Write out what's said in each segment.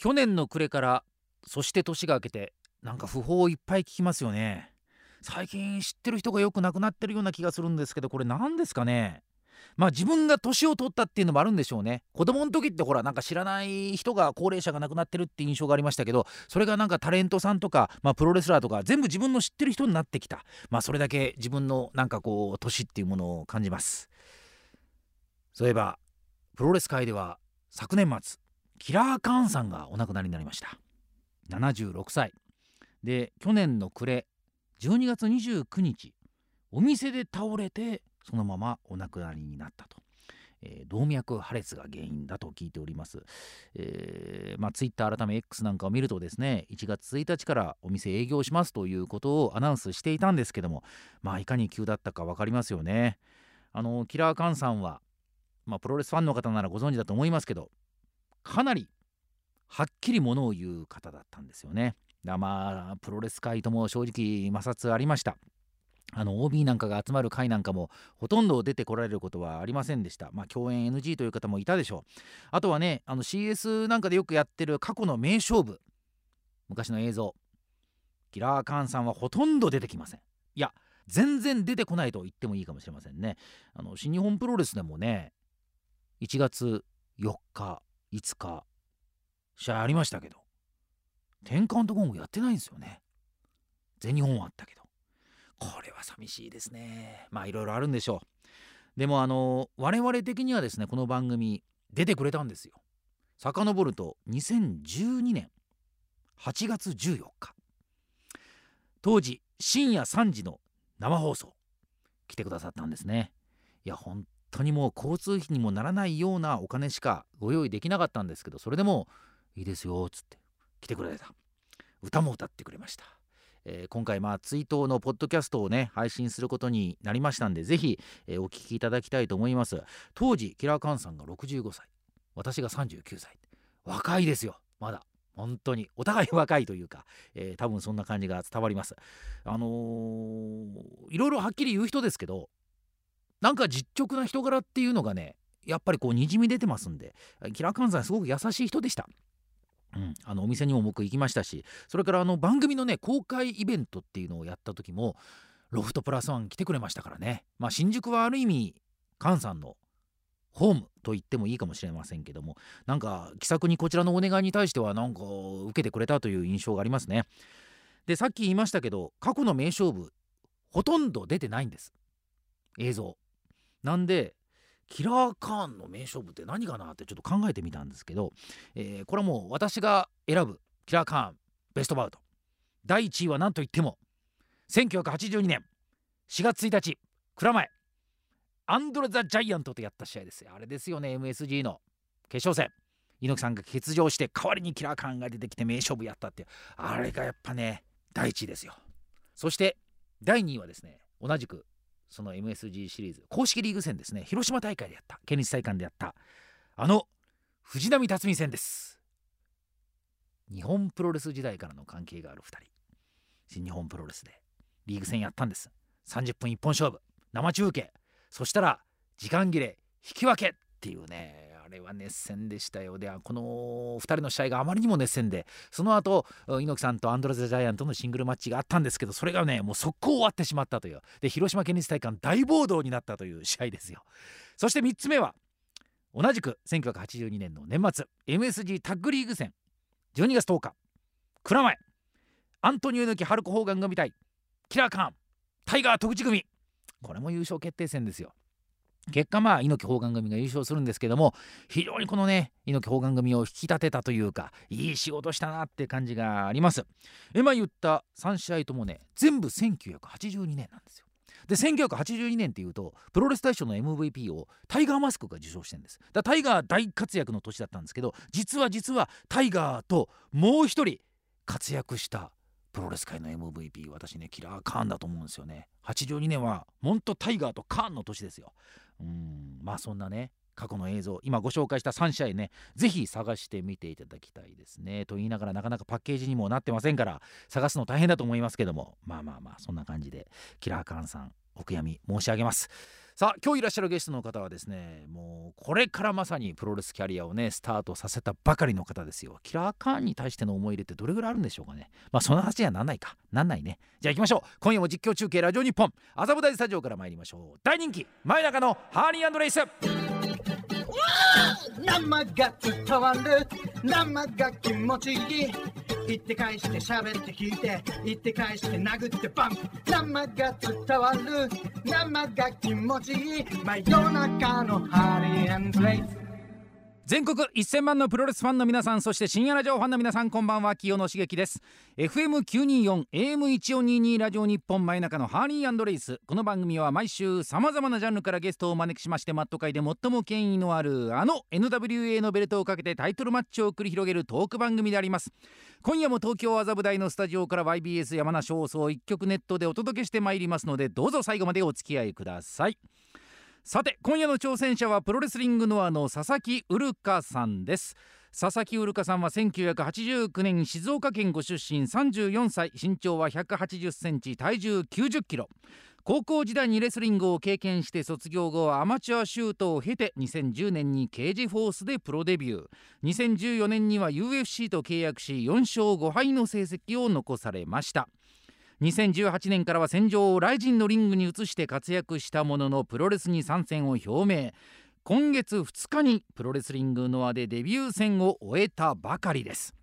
去年の暮れからそして年が明けてなんか訃報いっぱい聞きますよね。最近知ってる人がよく亡くなってるような気がするんですけどこれ何ですかね。まあ自分が年を取ったっていうのもあるんでしょうね。子供の時ってほらなんか知らない人が高齢者が亡くなってるって印象がありましたけどそれがなんかタレントさんとか、まあ、プロレスラーとか全部自分の知ってる人になってきた。まあそれだけ自分のなんかこう年っていうものを感じます。そういえばプロレス界では昨年末キラー・カーンさんがお亡くなりになりました。76歳。で去年の暮れ12月29日お店で倒れてそのままお亡くなりになったと、えー、動脈破裂が原因だと聞いております、えー、まあ、ツイッター改め X なんかを見るとですね1月1日からお店営業しますということをアナウンスしていたんですけどもまあいかに急だったか分かりますよね。あのキラー・カンさんは、まあ、プロレスファンの方ならご存知だと思いますけどかなりはっきりものを言う方だったんですよねまあプロレス界とも正直摩擦ありましたあの OB なんかが集まる会なんかもほとんど出てこられることはありませんでした。まあ共演 NG という方もいたでしょう。あとはねあの CS なんかでよくやってる過去の名勝負昔の映像キラー・カーンさんはほとんど出てきません。いや全然出てこないと言ってもいいかもしれませんね。あの新日本プロレスでもね1月4日5日試合ありましたけど転換とゴングやってないんですよね。全日本はあったけど。これは寂しいですね。まあいろいろあるんでしょう。でもあの我々的にはですねこの番組出てくれたんですよ。遡ると2012年8月14日。当時深夜3時の生放送来てくださったんですね。いや本当にもう交通費にもならないようなお金しかご用意できなかったんですけどそれでもいいですよっつって来てくれた。歌も歌ってくれました。えー、今回まあ追悼のポッドキャストをね配信することになりましたんでぜひ、えー、お聞きいただきたいと思います。当時キラーカンさんが65歳。私が39歳。若いですよ。まだ。本当に。お互い若いというか、えー、多分そんな感じが伝わります。あのー、いろいろはっきり言う人ですけどなんか実直な人柄っていうのがねやっぱりこうにじみ出てますんでキラーカンさんすごく優しい人でした。うん、あのお店にも僕行きましたしそれからあの番組のね公開イベントっていうのをやった時もロフトプラスワン来てくれましたからね。まあ新宿はある意味菅さんのホームと言ってもいいかもしれませんけどもなんか気さくにこちらのお願いに対してはなんか受けてくれたという印象がありますね。でさっき言いましたけど過去の名勝負ほとんど出てないんです。映像。なんでキラーカーンの名勝負って何かなってちょっと考えてみたんですけど、えー、これはもう私が選ぶキラーカーンベストバウト。第1位は何といっても1982年4月1日蔵前。アンドレ・ザ・ジャイアントとやった試合ですあれですよね MSG の決勝戦。猪木さんが欠場して代わりにキラーカーンが出てきて名勝負やったってあれがやっぱね第1位ですよ。そして第2位はですね同じくその MSG シリーズ公式リーグ戦ですね。広島大会でやった。県立体館でやった。あの藤波辰巳戦です。日本プロレス時代からの関係がある2人。新日本プロレスで。リーグ戦やったんです。30分一本勝負。生中継。そしたら時間切れ。引き分けっていうね。れは熱戦でしたよ。ではこの2人の試合があまりにも熱戦でその後猪木さんとアンドレ・ザ・ジャイアントのシングルマッチがあったんですけどそれがねもう速攻終わってしまったという。で広島県立体館大暴動になったという試合ですよ。そして3つ目は同じく1982年の年末 MSG タッグリーグ戦12月10日蔵前。アントニオ猪木ハルコ・ホーガンが見たい。キラーカーン。タイガー徳地組。これも優勝決定戦ですよ。結果まあ猪木砲丸組が優勝するんですけども非常にこのね猪木砲丸組を引き立てたというかいい仕事したなって感じがあります。今言った3試合ともね全部1982年なんですよ。で1982年っていうとプロレス大賞の MVP をタイガーマスクが受賞してるんです。だタイガー大活躍の年だったんですけど実は実はタイガーともう一人活躍したプロレス界の MVP 私ねキラーカーンだと思うんですよね。82年はモントタイガーとカーンの年ですよ。うん。まあそんなね過去の映像今ご紹介した3試合ね是非探してみていただきたいですね。と言いながらなかなかパッケージにもなってませんから探すの大変だと思いますけども。まあまあまあそんな感じでキラーカーンさんお悔やみ申し上げます。さあ今日いらっしゃるゲストの方はですねもうこれからまさにプロレスキャリアをねスタートさせたばかりの方ですよ。キラーカーンに対しての思い入れってどれぐらいあるんでしょうかね。まあその話にはなんないか。なんないね。じゃあ行きましょう。今夜も実況中継ラジオ日本。麻布台スタジオから参りましょう。大人気。前中のハーニーレイス。生が伝わる。生が気持ちいい。言って返して喋って聞いて言って返して殴ってバン。生が伝わる生が気持ちいい。真夜中のハリーンレイス全国1000万のプロレスファンの皆さんそして深夜ラジオファンの皆さんこんばんは。清野茂樹です。FM924 AM1422 ラジオ日本前中のハーリーレイス。この番組は毎週さまざまなジャンルからゲストをお招きしましてマット界で最も権威のあるあの NWA のベルトをかけてタイトルマッチを繰り広げるトーク番組であります。今夜も東京麻布台のスタジオから YBS 山梨放送一曲ネットでお届けしてまいりますのでどうぞ最後までお付き合いください。さて今夜の挑戦者はプロレスリングノアの佐々木うるかさんです。佐々木うるかさんは1989年静岡県ご出身34歳身長は180センチ体重90キロ。高校時代にレスリングを経験して卒業後はアマチュアシュートを経て2010年にケージフォースでプロデビュー。2014年には UFC と契約し4勝5敗の成績を残されました。2018年からは戦場をライジンのリングに移して活躍したもののプロレスに参戦を表明。今月2日にプロレスリングノアでデビュー戦を終えたばかりです。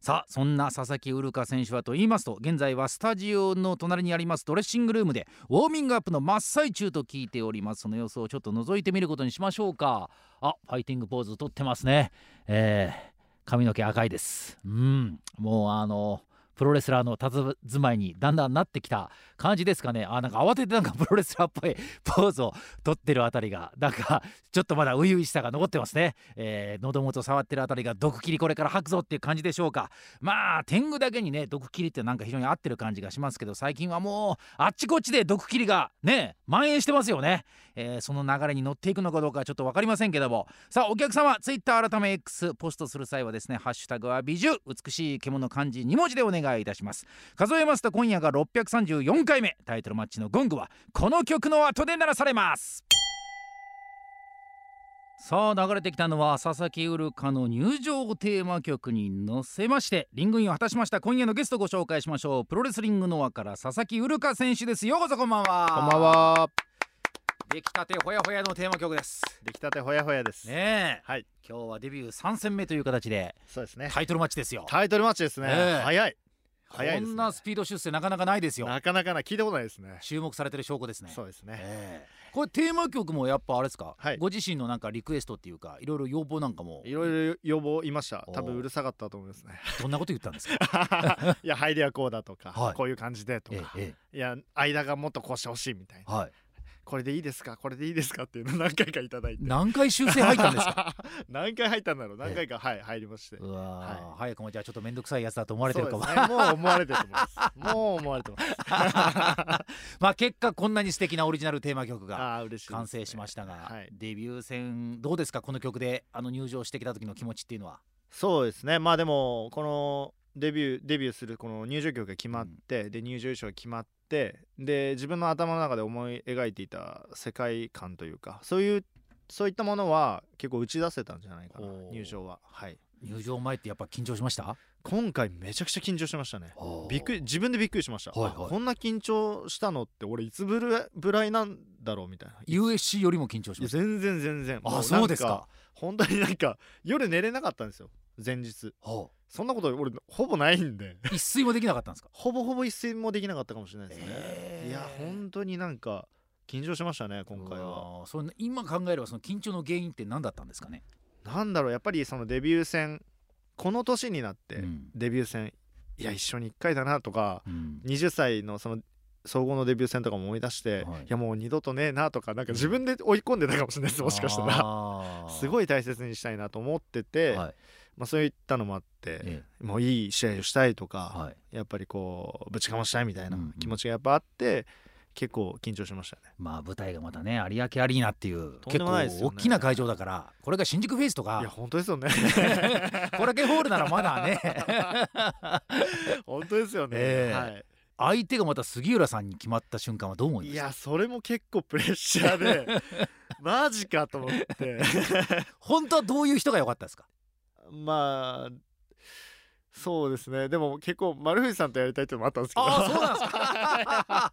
さあそんな佐々木うるか選手はと言いますと現在はスタジオの隣にありますドレッシングルームでウォーミングアップの真っ最中と聞いております。その様子をちょっと覗いてみることにしましょうか。あファイティングポーズとってますね。えー、髪の毛赤いです。うん。もうあのプロレスラーの佇まいにだんだんなってきた感じですかね。あなんか慌ててなんかプロレスラーっぽい ポーズをとってるあたりがなんかちょっとまだ初々しさが残ってますね、えー、喉元触ってるあたりが毒切りこれから吐くぞっていう感じでしょうか。まあ天狗だけにね毒切りってなんか非常に合ってる感じがしますけど最近はもうあっちこっちで毒切りがね蔓延してますよね、えー、その流れに乗っていくのかどうかちょっと分かりませんけども。さあお客様 Twitter 改め X ポストする際はですねハッシュタグは美女美しい獣漢字2文字でお願いいたします。数えますと今夜が634回目。タイトルマッチのゴングはこの曲の後で鳴らされます。さあ流れてきたのは佐々木うるかの入場テーマ曲に乗せましてリングインを果たしました。今夜のゲストご紹介しましょう。プロレスリングノアから佐々木うるか選手です。ようこそこんばんは。こんばんは。出来たてほやほやのテーマ曲です。出来たてほやほやです。ねえ。はい。今日はデビュー3戦目という形でそうですね。タイトルマッチですよ。タイトルマッチですね、ええ。早い早いです、ね、こんなスピード出世なかなかないですよ。なかなかな聞いたことないですね。注目されてる証拠ですね。そうですね、ええ。これテーマ曲もやっぱあれですか、はい。ご自身のなんかリクエストっていうかいろいろ要望なんかも？いろいろ要望いました。お多分うるさかったと思いますね。どんなこと言ったんですか？いや入りはこうだとか、はい。こういう感じでとえか、ええ。いや間がもっとこうしてほしいみたいな。えはいこれでいいですか？これでいいですか？っていうのを何回かいただいて。何回修正入ったんですか？何回入ったんだろう？何回かはい入りまして。うわー、は早くもじゃあちょっと面倒くさいやつだと思われてるかも、ね。もう思われてると思います。もう思われてます。まあ結果こんなに素敵なオリジナルテーマ曲が完成しましたが、はい。デビュー戦どうですか？この曲であの入場してきた時の気持ちっていうのは。そうですね。まあでもこのデビューデビューするこの入場曲が決まって、で入場衣装が決まってで自分の頭の中で思い描いていた世界観というかそういうそういったものは結構打ち出せたんじゃないかな入場は。はい。入場前ってやっぱ緊張しました？今回めちゃくちゃ緊張しましたね。びっくり自分でびっくりしました、はいはい。あこんな緊張したのって俺いつぶらぶらいなんだろうみたいな。USC よりも緊張しました？全然全然。もあそうですか。本当になんか夜寝れなかったんですよ前日。はそんなこと俺ほぼないんで。あ一睡もできなかったんですか？ほぼほぼ一睡もできなかったかもしれないですね、えー。いや本当になんか緊張しましたね今回は。それ今考えればその緊張の原因って何だったんですかね、なんだろうやっぱりそのデビュー戦この年になってうん。デビュー戦、いや一緒に1回だなとかうん。20歳のその総合のデビュー戦とかも思い出して、はい。い、やもう二度とねえなとかなんか自分で追い込んでたかもしれないですもしかしたら。ら すごい大切にしたいなと思ってて、はいまあ、そういったのもあって、えもういい試合をしたいとか、はい。やっぱりこうぶちかましたいみたいなうんうん。気持ちがやっぱあって、結構緊張しましたね。まあ舞台がまたね有明アリーナっていうとんで結構大きな会場だからこれが新宿フェイスといやか本当ですよね。これだけホールならまだね。本当ですよね、ええ。はい。相手がまた杉浦さんに決まった瞬間はどう思いましたいやそれも結構プレッシャーで マジかと思って。本当はどういう人が良かったですか？まあそうですね。でも結構丸藤さんとやりたいっていうのもあったんですけど。ああそうなんですか。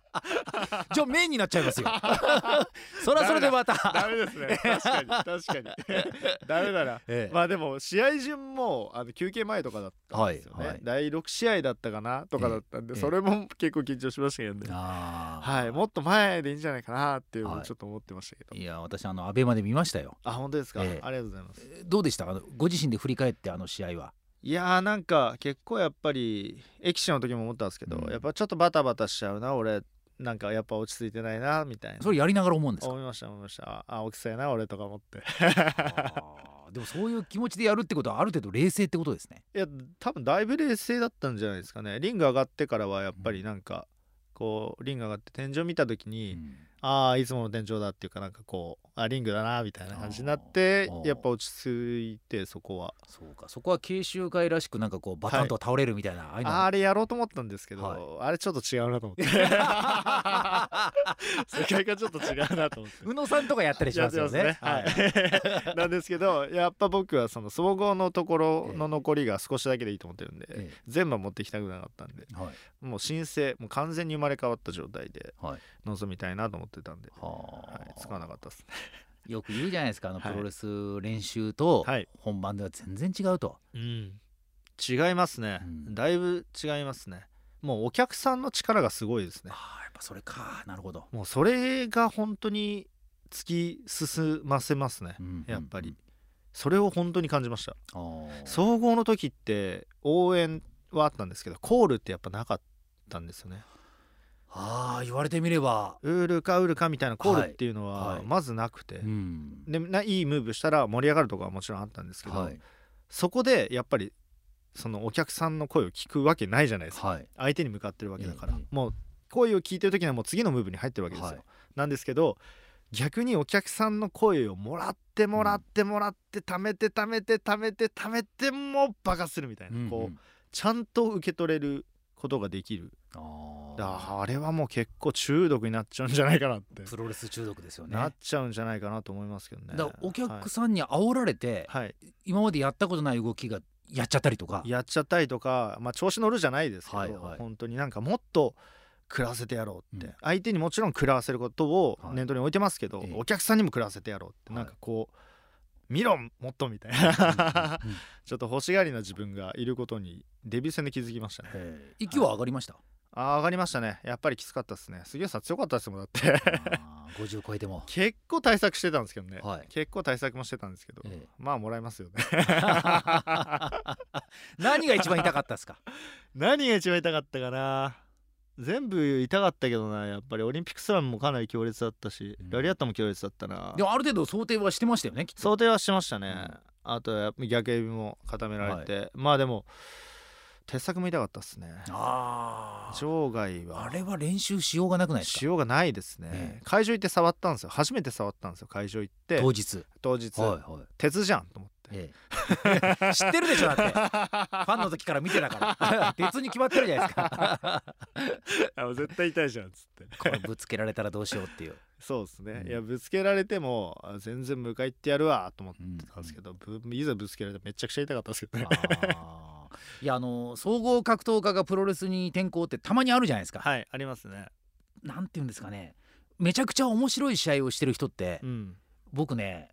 じゃあメインになっちゃいますよ それはそれでまた。ダメですね。確かに確かに。ダメだなええ。まあでも試合順もあの休憩前とかだったんですよね、はいはい。第6試合だったかなとかだったんで、ええそれも結構緊張しましたけどね、はいもっと前でいいんじゃないかなっていうのはいをちょっと思ってましたけど、いや私あのアベマで見ましたよ。あ本当ですか、ええ。ありがとうございます。どうでした？あのご自身で振り返ってあの試合はいやーなんか結構やっぱり駅士の時も思ったんですけど、うん。やっぱちょっとバタバタしちゃうな俺なんかやっぱ落ち着いてないなみたいな。それやりながら思うんですか？思いました思いました。あ青木さんやな俺とか思って。あーでもそういう気持ちでやるってことはある程度冷静ってことですね。いや多分だいぶ冷静だったんじゃないですかね。リング上がってからはやっぱりなんかこうリング上がって天井見た時に、うん。ああいつもの天井だっていうかなんかこうあリングだなみたいな感じになってやっぱ落ち着いてそこは。そうか。そこは慶州会らしくなんかこうバタンと倒れるみたいな、ああいうの。あれやろうと思ったんですけど、はい。あれちょっと違うなと思って。世界がちょっと違うなと思って。宇野さんとかやったりしますよね。ね。はい。なんですけどやっぱ僕はその総合のところの残りが少しだけでいいと思ってるんで、え全部は持ってきたくなかったんでえはい。もう申請もう完全に生まれ変わった状態ではい。臨みたいなと思ってたんで、ははい、使わなかったですねよく言うじゃないですかあのはい。プロレス練習とはい。本番では全然違うと、うん。違いますね、うん。だいぶ違いますね。もうお客さんの力がすごいですね。ああやっぱそれか。なるほど、もうそれが本当に突き進ませますね。うんやっぱり、うん。それを本当に感じました。総合の時って応援はあったんですけどコールってやっぱなかったんですよねあー言われてみれば、ウールかウールかみたいなコールっていうのはいははい。まずなくて、うん。でないいムーブしたら盛り上がるとこはもちろんあったんですけど、はい。そこでやっぱりそのお客さんの声を聞くわけないじゃないですか。はい。相手に向かってるわけだから、ええもう声を聞いてる時にはもう次のムーブに入ってるわけですよ、はい。なんですけど逆にお客さんの声をもらってもらってもらって貯めて貯めて貯めて貯めてもうバカするみたいな、こうちゃんと受け取れることができるああれはもう結構中毒になっちゃうんじゃないかなって、プロレス中毒ですよね。なっちゃうんじゃないかなと思いますけどね。だからお客さんに煽られて、はい、はい。今までやったことない動きがやっちゃったりとか。やっちゃったりとか、まあ、調子乗るじゃないですけど、はいはい。本当になんかもっと食らわせてやろうって、うん。相手にもちろん食らわせることをはい。念頭に置いてますけど、ええ。お客さんにも食らわせてやろうって、はい。なんかこう見ろもっとみたいな。ちょっと欲しがりな自分がいることにデビュー戦で気づきましたね。息は上がりました、あー上がりましたね。やっぱりきつかったですね。杉谷さん強かったですもんだって。あー50超えても、結構対策してたんですけどね、はい。結構対策もしてたんですけど、ええ。まあもらいますよね。何が一番痛かったですか？何が一番痛かったかな。全部痛かったけどなやっぱり。オリンピックスラムもかなり強烈だったし、うん。ラリアットも強烈だったな。でもある程度想定はしてましたよねきっと。想定はしてましたね、うん。あと逆指も固められて、まあでも鉄柵も痛かったっすね。場外は。あれは練習しようがなくないですか？しようがないですね、ええ。会場行って触ったんですよ。初めて触ったんですよ会場行って。当日。当日、はいはい。鉄じゃんと思って。ええ。知ってるでしょだって。ファンの時から見てたから。別に決まってるじゃないですか。絶対痛いじゃんっつって。これぶつけられたらどうしようっていう。そうですね、うん。いやぶつけられてもあ全然迎え行ってやるわと思ってたんですけど、ぶいざぶつけられてめちゃくちゃ痛かったですけどねいやあの総合格闘家がプロレスに転向ってたまにあるじゃないですか、はいありますね。なんていうんですかね。めちゃくちゃ面白い試合をしてる人って、うん。僕ね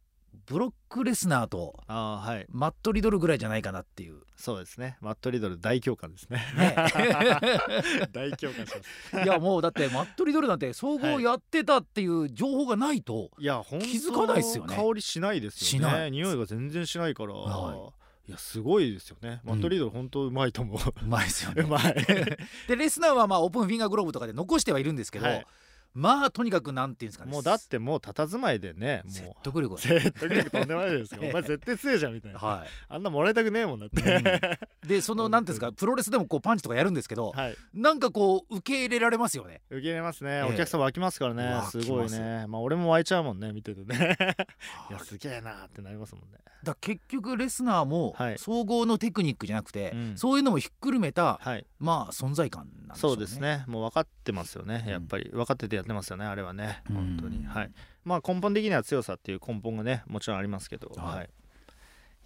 ブロックレスナーとああはい。マット・リドルぐらいじゃないかなっていう。そうですね。マット・リドル大共感ですね。ね。大共感します。いやもうだってマット・リドルなんて総合やってたっていう情報がないと、気づかないっすよね。香りしないですよね。匂いが全然しないから、、はいやすごいですよね。マット・リドル本当うまいと思う、うまいですよね。うまい。でレスナーはまあオープンフィンガーグローブとかで残してはいるんですけど、はいまあとにかくなんていうんですかね。もうだってもう佇まいでね説もう。得力が説得力とんでもないですよ。お前絶対強いじゃんみたいな。はあんなもらいたくねえもんだって、い、うん。で そのなんていうんですかプロレスでもこうパンチとかやるんですけどはい。なんかこう受け入れられますよね。受け入れますね、ええ。お客さん湧きますからね。すごいね。まあ俺も湧いちゃうもんね見ててね。い。やすげえなってなりますもんね。だ結局レスナーもはい。総合のテクニックじゃなくて、うん。そういうのもひっくるめたはい。まあ存在感なんでしょね。そううですね。もう分かってますよねやっぱり。分かっててやってますよねあれはね。うん。本当に。はい。まあ根本的には強さっていう根本がねもちろんありますけどはい。はい。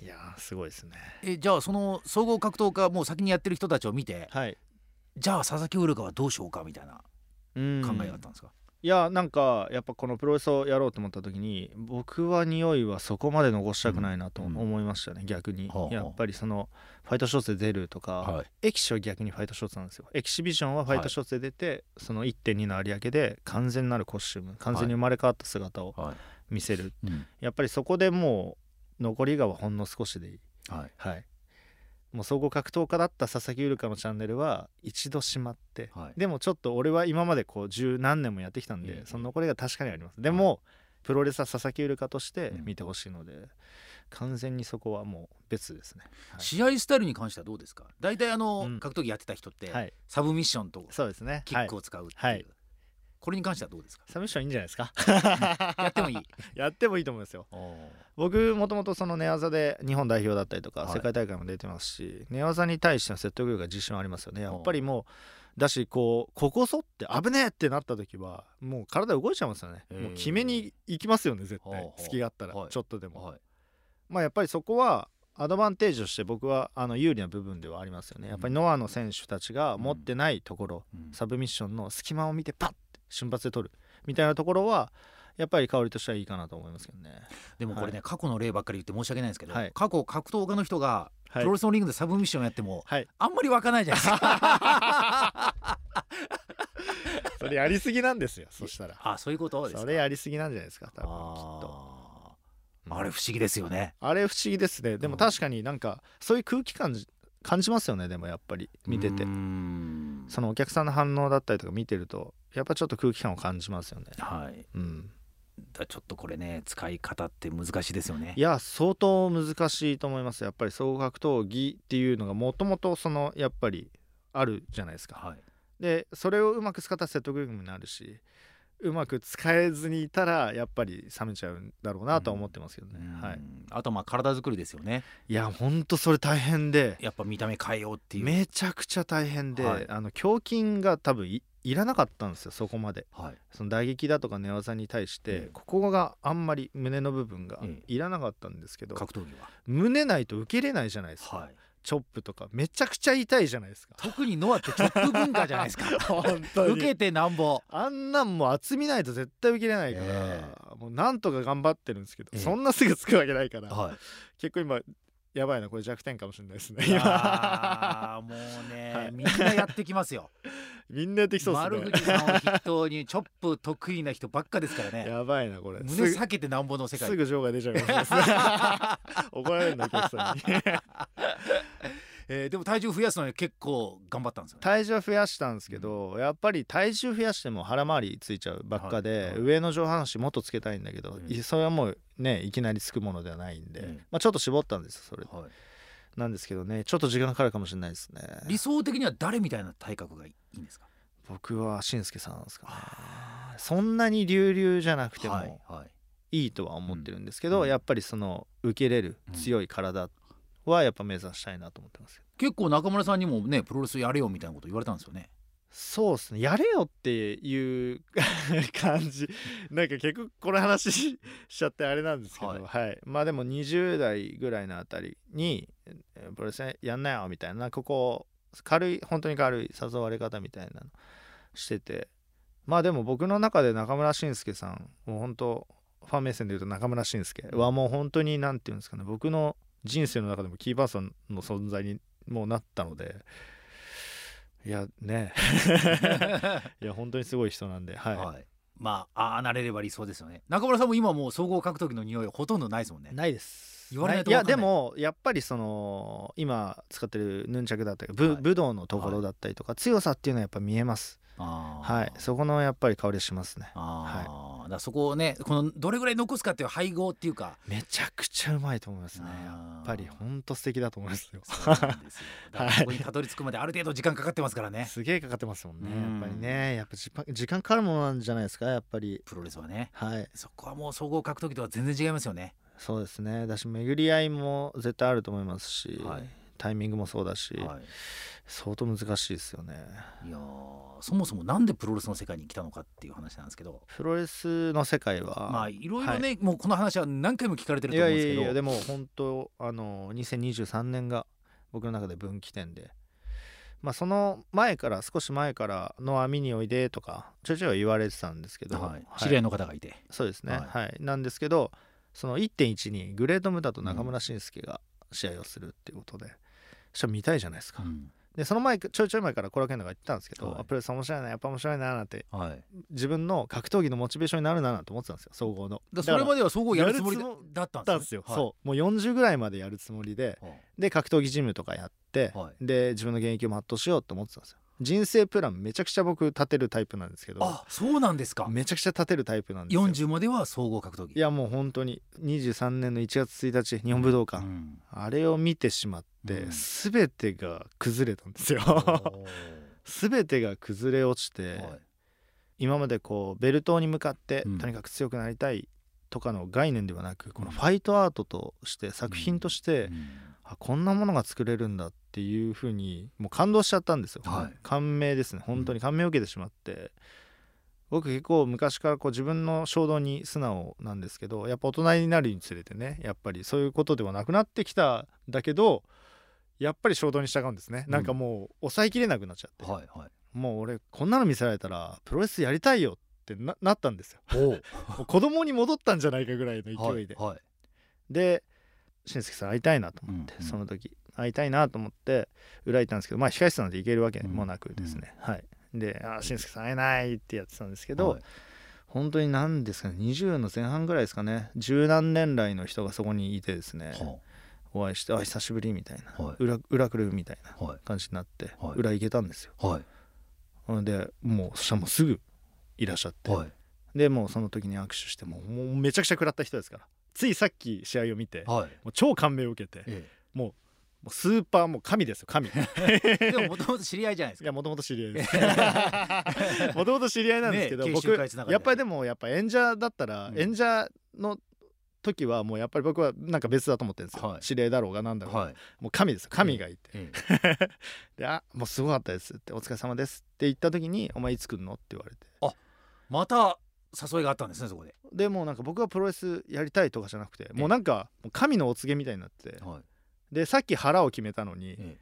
いやーすごいですね。えじゃあその総合格闘家もう先にやってる人たちを見てはい。じゃあ佐々木ウルカはどうしようかみたいなうん考えがあったんですか、いやなんかやっぱこのプロレスをやろうと思った時に僕は匂いはそこまで残したくないなとうん。思いましたね、逆に、はあはあ。やっぱりそのファイトショーツで出るとか、はい。エキシは逆にファイトショーツなんですよ。エキシビジョンはファイトショーツで出て、その1.2の有明で完全なるコスチューム完全に生まれ変わった姿をはい。見せる、うん。やっぱりそこでもう残りがはほんの少しでいい。はい。はいもう総合格闘家だった佐々木ウルカのチャンネルは一度閉まって、はい。でもちょっと俺は今までこう十何年もやってきたんで、ええその残りが確かにあります。でも、プロレスは佐々木ウルカとしてうん。見てほしいので、完全にそこはもう別ですね。はい。試合スタイルに関してはどうですか？大体あの、うん。格闘技やってた人って、はい。サブミッションとそうですね。キックを使うっていう、はい。これに関してはどうですか？サブミッションいいんじゃないですか？やってもいい。やってもいいと思いますよ僕もともとその寝技で日本代表だったりとかはい。世界大会も出てますし、寝技に対しての説得力が自信はありますよね。やっぱりもうだしこうここそって危ねえってなった時はもう体動いちゃいますよね。もう決めに行きますよね絶対。隙があったらはい。ちょっとでも、はい。まあやっぱりそこはアドバンテージとして僕はあの有利な部分ではありますよね。やっぱりノアの選手たちが持ってないところ、うん。サブミッションの隙間を見てパッて瞬発で取るみたいなところはやっぱり香りとしてはいいかなと思いますけどね。でもこれね、過去の例ばっかり言って申し訳ないんですけど、はい。過去格闘家の人がはい。プロレスのリングでサブミッションやっても、はい、あんまり湧かないじゃないですか。それやりすぎなんですよそしたら。あそういうことですか。それやりすぎなんじゃないですか多分きっあとー。あれ不思議ですよね。あれ不思議ですね。でも確かになんかそういう空気感じ感じますよねでもやっぱり見てて。そのお客さんの反応だったりとか見てるとやっぱちょっと空気感を感じますよね。はい。うん。だちょっとこれね使い方って難しいですよね。いや相当難しいと思います。やっぱり総合格闘技っていうのがもともとそのやっぱりあるじゃないですか。はい。でそれをうまく使ったら説得力になるしうまく使えずにいたらやっぱり冷めちゃうんだろうなとは思ってますけどね、うん。はい。あとまあ体作りですよね。いやほんとそれ大変で。やっぱ見た目変えようっていう。めちゃくちゃ大変で、はい。あの胸筋が多分いいらなかったんですよそこまで。はい。その打撃だとか寝技に対して、ええ。ここがあんまり胸の部分がえいらなかったんですけど、格闘技胸ないと受けれないじゃないですか、ははいチョップとかめちゃくちゃ痛いじゃないですか。特にノアってチョップ文化じゃないですか。本当受けてなんぼ。あんなんもう厚みないと絶対受けれないから、え。もうなんとか頑張ってるんですけど、ええ。そんなすぐつくわけないから、はい。結構今やばいなこれ弱点かもしれないですねあーもうね、はい。みんなやってきますよ。みんなやってきそう丸ですね。藤さんを筆頭にチョップ得意な人ばっかですからね。やばいなこれ。胸避けてなんぼの世界。すぐ場外出ちゃいます 怒られるのお客さんにえーでも体重増やすのに結構頑張ったんですよね。体重は増やしたんですけど、やっぱり体重増やしても腹回りついちゃうばっかで、はい。はい。上の上半身もっとつけたいんだけど、うん。いそれはもうねいきなりつくものではないんで、うん。まあ、ちょっと絞ったんですよそれで。はい。なんですけどねちょっと時間かかるかもしれないですね。理想的には誰みたいな体格がいいんですか？僕はしんすけさんですかね。そんなに隆々じゃなくてもはいはい。いいとは思ってるんですけど、うん。やっぱりその受けれるうん。強い体はやっぱ目指したいなと思ってます結構中村さんにもねプロレスやれよみたいなこと言われたんですよね。そうですね。やれよっていう感じ。なんか結構この話しちゃってあれなんですけど、ははい。いまあでも20代ぐらいのあたりにえ「プロレスやんなよ」みたいなここ軽い本当に軽い誘われ方みたいなのしてて。まあでも僕の中で中村慎介さんもう本当ファン目線で言うと中村慎介はもう本当に何て言うんですかね。僕の人生の中でもキーパーソンの存在にもうなったのでいやね。いや 本当にすごい人なんではい、はい。まあああなれれば理想ですよね。中村さんも今もう総合格闘技の匂いほとんどないですもんね。ないです。言われないとい。やでもやっぱりその今使ってるヌンチャクだったり武,、はい。武道のところだったりとか、強さっていうのはやっぱ見えます。はい。そこのやっぱり香りしますねあーだそこをねこのどれぐらい残すかっていう配合っていうか。めちゃくちゃうまいと思いますね。やっぱりほんと素敵だと思いますよ。そうなんですよ。だからはい。そこにたどり着くまである程度時間かかってますからね。すげえかかってますもんね。うん。やっぱりねやっぱ時間時間かかるものなんじゃないですかやっぱり。プロレスはねはい。そこはもう総合格闘技とは全然違いますよね。そうですね。だし巡り合いも絶対あると思いますし、はいタイミングもそうだし、は相当難しいですよね。いいやーそもそもなんでプロレスの世界に来たのかっていう話なんですけど。プロレスの世界はまあいろいろね、もうこの話は何回も聞かれてると思うんですけど。やいやでも本当あの2023年が僕の中で分岐点で。まあその前から少し前からの網においでとかちょいちょい言われてたんですけど、はい、知り合いの方がいて、そうですね。ははい。い、なんですけどその1.1にグレートムダと中村慎介が試合をするっていうことで、そしたら見たいじゃないですか、うん。でその前ちょいちょい前からコラケンドが言ってたんですけど、はい。あプロレス面白いなやっぱ面白いななんてはい、自分の格闘技のモチベーションになるななんて思ってたんですよ総合の。だそれまでは総合やるつもりだったんですよ、はい。そうもう40ぐらいまでやるつもりではで格闘技ジムとかやって、はい。で自分の現役を全うしようと思ってたんですよ人生プランめちゃくちゃ僕立てるタイプなんですけどあそうなんですか。めちゃくちゃ立てるタイプなんですよ。40までは総合格闘技。いやもう本当に23年の1月1日日本武道館、うん。あれを見てしまって、うん。全てが崩れたんですよ。お 全てが崩れ落ちて、ーはい。今までこうベルトに向かってうん。とにかく強くなりたいとかの概念ではなく、このファイトアートとして作品として、うんあこんなものが作れるんだっていうふうにもう感動しちゃったんですよ、はい。感銘ですね。本当に感銘を受けてしまって、僕結構昔からこう自分の衝動に素直なんですけどやっぱ大人になるにつれてねやっぱりそういうことではなくなってきたんだけどやっぱり衝動に従うんですね、うん。なんかもう抑えきれなくなっちゃって、はいはい。もう俺こんなの見せられたらプロレスやりたいよってななったんですよ。子供に戻ったんじゃないかぐらいの勢いで、はいはい。でしんすけさん会いたいなと思って、その時会いたいなと思って裏行ったんですけどまあ控室なんて行けるわけもなくですね、はい。で「あしんすけさん会えない」ってやってたんですけど、はい。本当に何ですかね20の前半ぐらいですかね。十何年来の人がそこにいてですね。はお会いして「あ久しぶり」みたいな、はい。裏裏来るみたいなはい。感じになって、はい。裏行けたんですよ。はい。ほんでもうそしたらもうすぐいらっしゃって、はい。でもうその時に握手してもうめちゃくちゃ食らった人ですからついさっき試合を見てもはい。う超感銘を受けてえもうスーパーもう神ですよ神。い えでももともと知り合いじゃないですか。やもともと知り合いです。もともと知り合いなんですけど、ね僕やっぱりでもやっぱ演者だったら、うん。演者の時はもうやっぱり僕はなんか別だと思ってるんですよ、はい。知り合いだろうがなんだろうが、はい。もう神ですよ神がいて、え であもうすごかったですってお疲れ様ですって言った時にお前いつ来るのって言われて。また誘いがあったんですねそこで。でもうなんか僕はプロレスやりたいとかじゃなくてもうなんか神のお告げみたいになっててはい。でさっき腹を決めたのにえ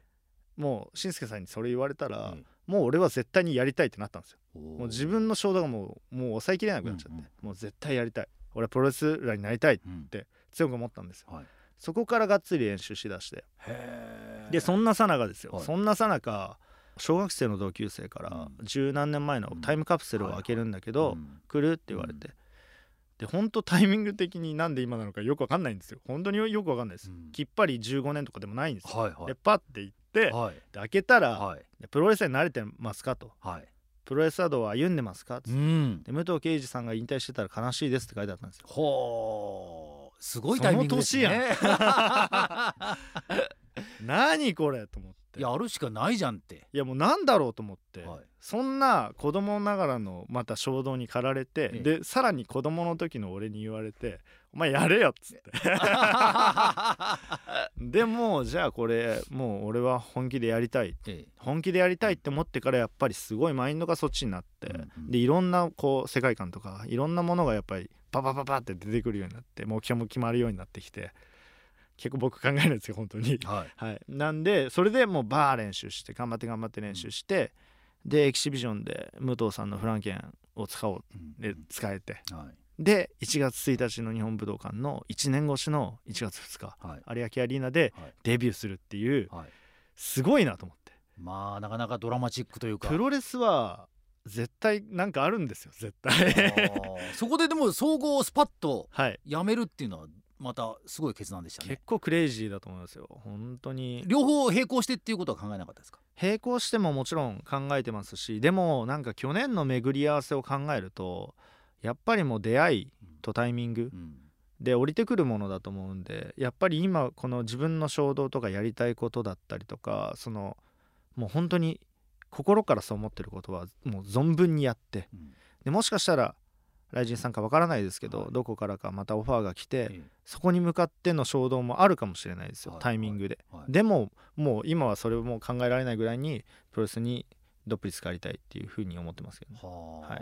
もうしんすけさんにそれ言われたら、ええもう俺は絶対にやりたいってなったんですよ。えもう自分の衝動がもうもう抑えきれなくなっちゃって、うんうん。もう絶対やりたい。俺はプロレスラーになりたいうん。強く思ったんですよ。はい。そこからがっつり練習しだして。でそんなさなかですよ、はい。そんなさなか小学生の同級生からうん。十何年前のタイムカプセルを開けるんだけど、うん。来るって言われて、で本当タイミング的になんで今なのかよくわかんないんですよ。本当によくわかんないです、うん。きっぱり15年とかでもないんですよ、はいはい。でパッて行って、はい。で開けたら、はい。でプロレスに慣れてますかと。はい。プロレスラー道は歩んでますかつって。うん。で武藤敬司さんが引退してたら悲しいですって書いてあったんですよ。ほう。すごいタイミングですね。その 何これと思って。やるしかないじゃんって。いやもうなんだろうと思って、はい。そんな子供ながらのまた衝動に駆られて、ええ。でさらに子供の時の俺に言われて「お前やれよ」っつって。でもじゃあこれもう俺は本気でやりたい。ええ。本気でやりたいって思ってからやっぱりすごいマインドがそっちになって、うんうん。でいろんなこう世界観とかいろんなものがやっぱりパパパパって出てくるようになって目標も決まるようになってきて結構僕考えるんですよ本当に。はい。はい、なんでそれでもうバー練習して頑張って頑張って練習して、でエキシビジョンで武藤さんのフランケンを使おううん。で使えて。はい。で1月1日の日本武道館の1年越しの1月2日はい。有明アリーナではい。デビューするっていうはい。すごいなと思って。まあなかなかドラマチックというか。プロレスは絶対なんかあるんですよ絶あ対ー。そこででも総合をスパッとはい。やめるっていうのはまたすごい決断でしたね。結構クレイジーだと思いますよ。本当に。両方並行してっていうことは考えなかったですか？並行してももちろん考えてますしでもなんか去年の巡り合わせを考えるとやっぱりもう出会いとタイミングうん。で降りてくるものだと思うんでやっぱり今この自分の衝動とかやりたいことだったりとかそのもう本当に心からそう思ってることはもう存分にやってうん。でもしかしたらライジンさんかわからないですけど、はい。どこからかまたオファーが来てえそこに向かっての衝動もあるかもしれないですよ、はい。タイミングで、えはい。でももう今はそれも考えられないぐらいにプロレスにどっぷり使いたいっていうふうに思ってますけどね。はい。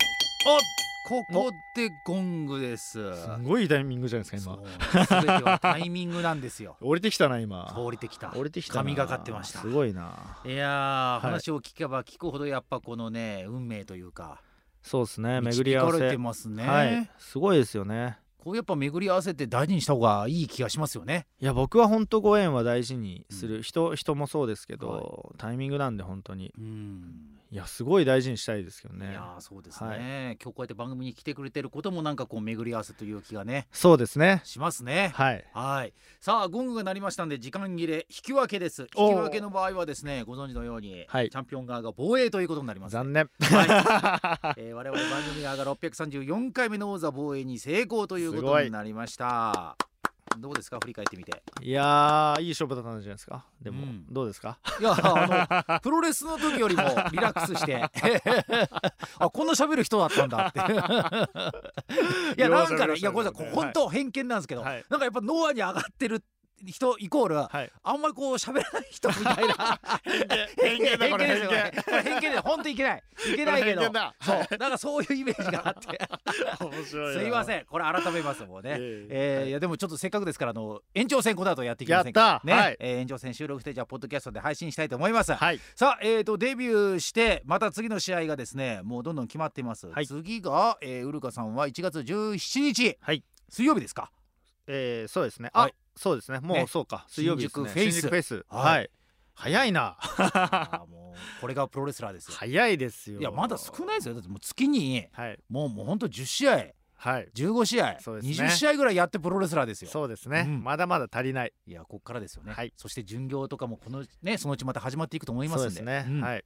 あここでゴングです。すごいタイミングじゃないですか今。全てはタイミングなんですよ。降りてきたな今。降りてきた。降りてきたな。神がかってました。すごいな。いや話を聞けば聞くほどやっぱこのね運命というかそうですね。巡り合わせてますね、はい。すごいですよねこうやっぱ巡り合わせって大事にした方がいい気がしますよね。いや僕は本当ご縁は大事にする、う人人もそうですけど、はタイミングなんで本当に。うん。いやすごい大事にしたいですけどいねやーそうですね、はい。今日こうやって番組に来てくれてることもなんかこう巡り合わせという気がねそうですね。しますね。はい。はい。さあゴングが鳴りましたんで時間切れ引き分けです。引き分けの場合はですねご存知のように、はい。チャンピオン側が防衛ということになります、残念。はい。えー我々番組側が634回目の王座防衛に成功ということになりました。どうですか？振り返ってみて。いやーいい勝負だったんじゃないですか？でも、うん。どうですか？いやあのプロレスの時よりもリラックスして。あこんな喋る人だったんだって。いやなんかねいやごめんなさい。本当偏見なんですけど、はい。なんかやっぱノアに上がってる人イコールはい。あんまりこう喋らない人みたいな。偏見。だこれ。ですよねこれ偏見で本当いけない。いけないけど。そう。なんかそういうイメージがあって。面白いな。すいません。これ改めますもうね、ええ。ーい。やでもちょっとせっかくですからあの延長戦この後やっていきませんやったね、はい。えー延長戦収録してじゃあポッドキャストで配信したいと思います、はい。さあ、えー、とデビューしてまた次の試合がですねもうどんどん決まっています、はい。次が、えー、ウルカさんは1月17日、はい。水曜日ですか？えー、そうですね。あ、はいそうですね。もね。うそうか。水曜日ですね。新宿フェイス。はい。はい。早いな。もうこれがプロレスラーですよ。早いですよ。いやまだ少ないですよ。だってもう月にはい。もうもうほんと10試合。はい。15試合、ね。20試合ぐらいやってプロレスラーですよ。そうですね、うん。まだまだ足りない。いやこっからですよね、はい。そして巡業とかもこのねそのうちまた始まっていくと思いますんで。そうですね、うん。はい。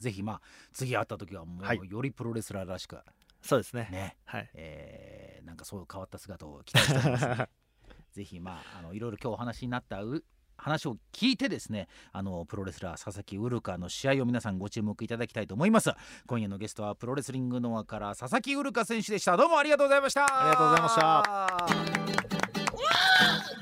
ぜひまあ次会った時はもはい。うよりプロレスラーらしく。そうですね。ね、はい。えーなんかそういう変わった姿を期待しております。の でぜひまああのいろいろ今日お話になったう話を聞いてですねあのプロレスラー佐々木ウルカの試合を皆さんご注目いただきたいと思います。今夜のゲストはプロレスリングノアから佐々木ウルカ選手でした。どうもありがとうございました。ありがとうございました。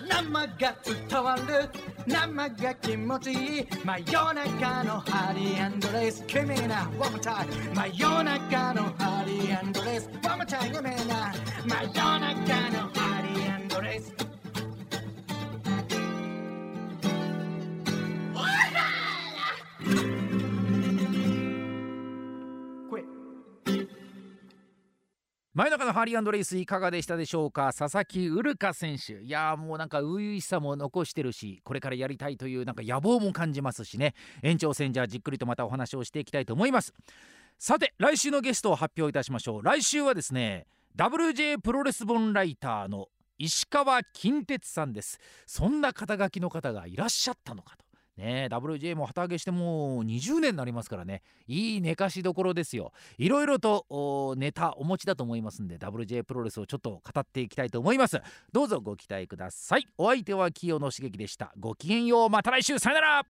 生が伝わる。生が気持ちいい。真夜中のハリーレース。君な One more time 真夜中のハリーレース。One more time 夢な真夜真夜中のハリーレースいかがでしたでしょうか？佐々木ウルカ選手。いやーもうなんか初々しさも残してるしこれからやりたいというなんか野望も感じますしね。延長戦じゃあじっくりとまたお話をしていきたいと思います。さて来週のゲストを発表いたしましょう。来週はですね WJ プロレス本ライターの石川金鉄さんです。そんな肩書きの方がいらっしゃったのかと。ねえ WJ も旗揚げしてもう20年になりますからね。いい寝かしどころですよ。いろいろとネタお持ちだと思いますんで WJ プロレスをちょっと語っていきたいと思います。どうぞご期待ください。お相手は清野茂樹でした。ごきげんよう。また来週。さよなら。